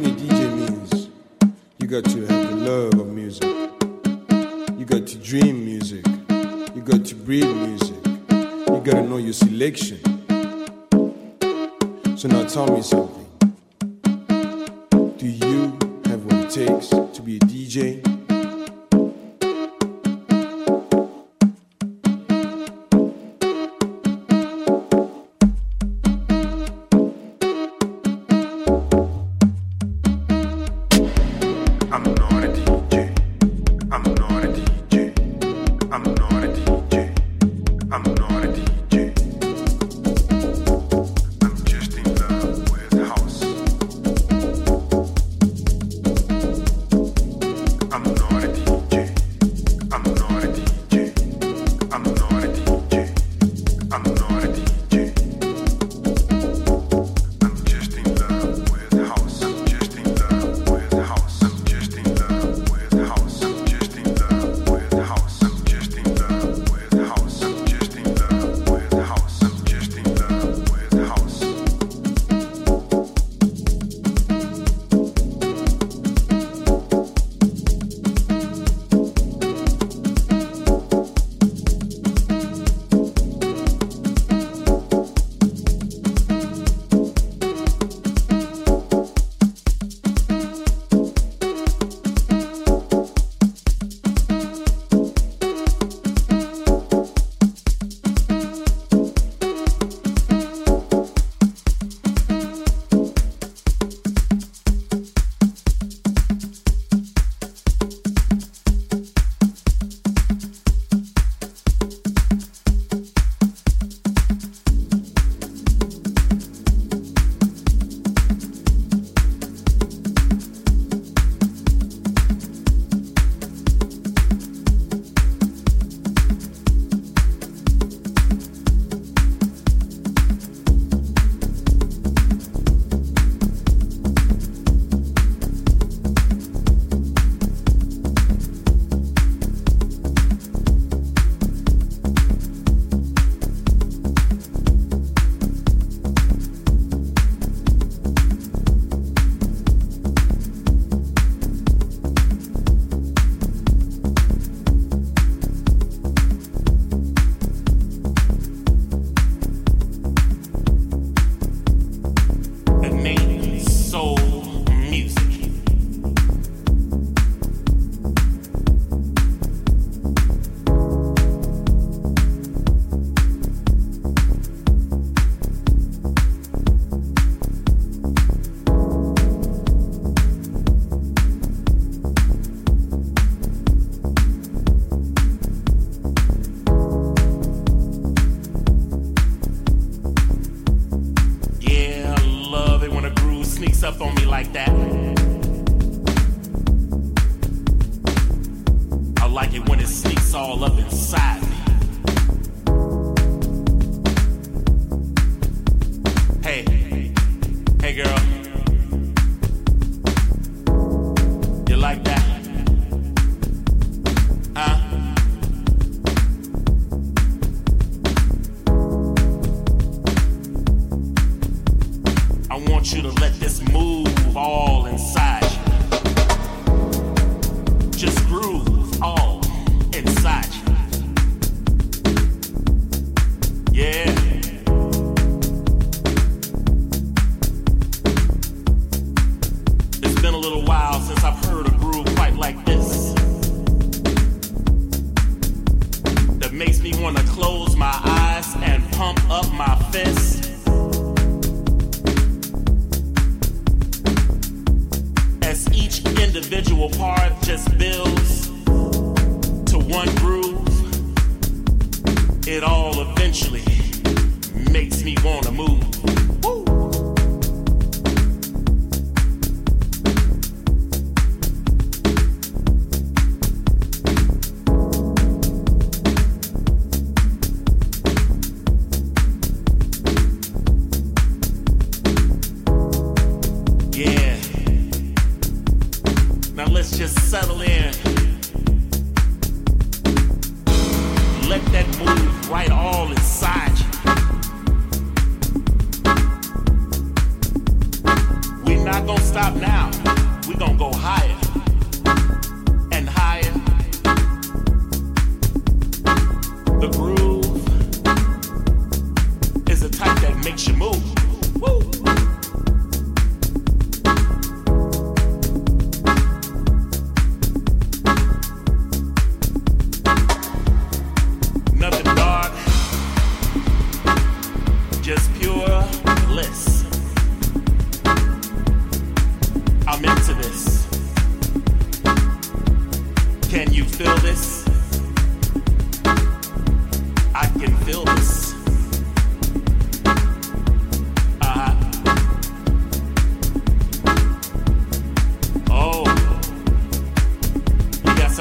being a DJ means you got to have the love of music. You got to dream music. You got to breathe music. You got to know your selection. So now tell me something.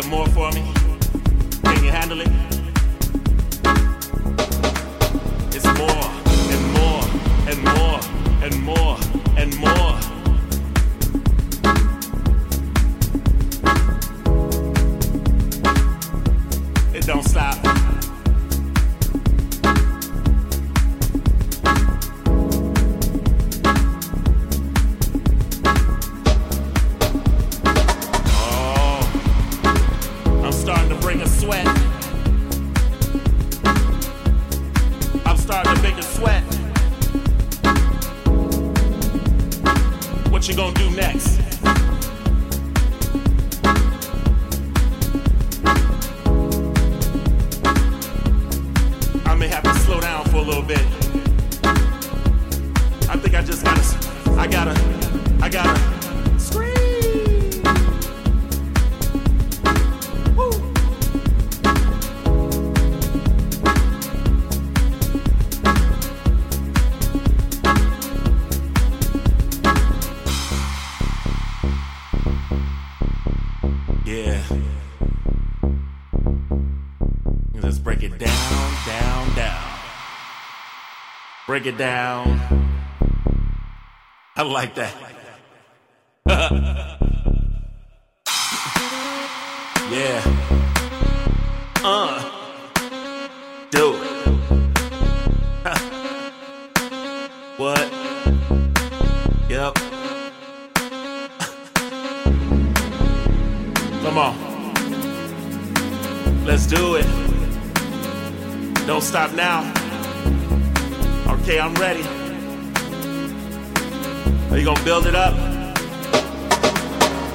some more for me? Can you handle it? It's more and more and more and more and more. break it down. I like that.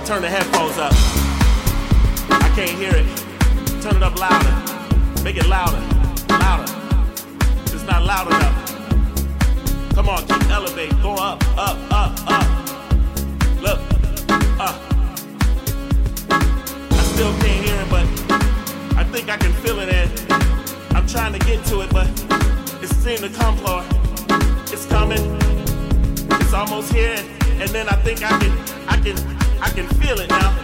Turn the headphones up. I can't hear it. Turn it up louder. Make it louder. Louder. It's not loud enough. Come on, keep elevate. Go up, up, up, up. Look. Up. I still can't hear it, but I think I can feel it and I'm trying to get to it, but it seemed to come Lord. It's coming. It's almost here. And then I think I can I can I can feel it now.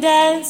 Cold,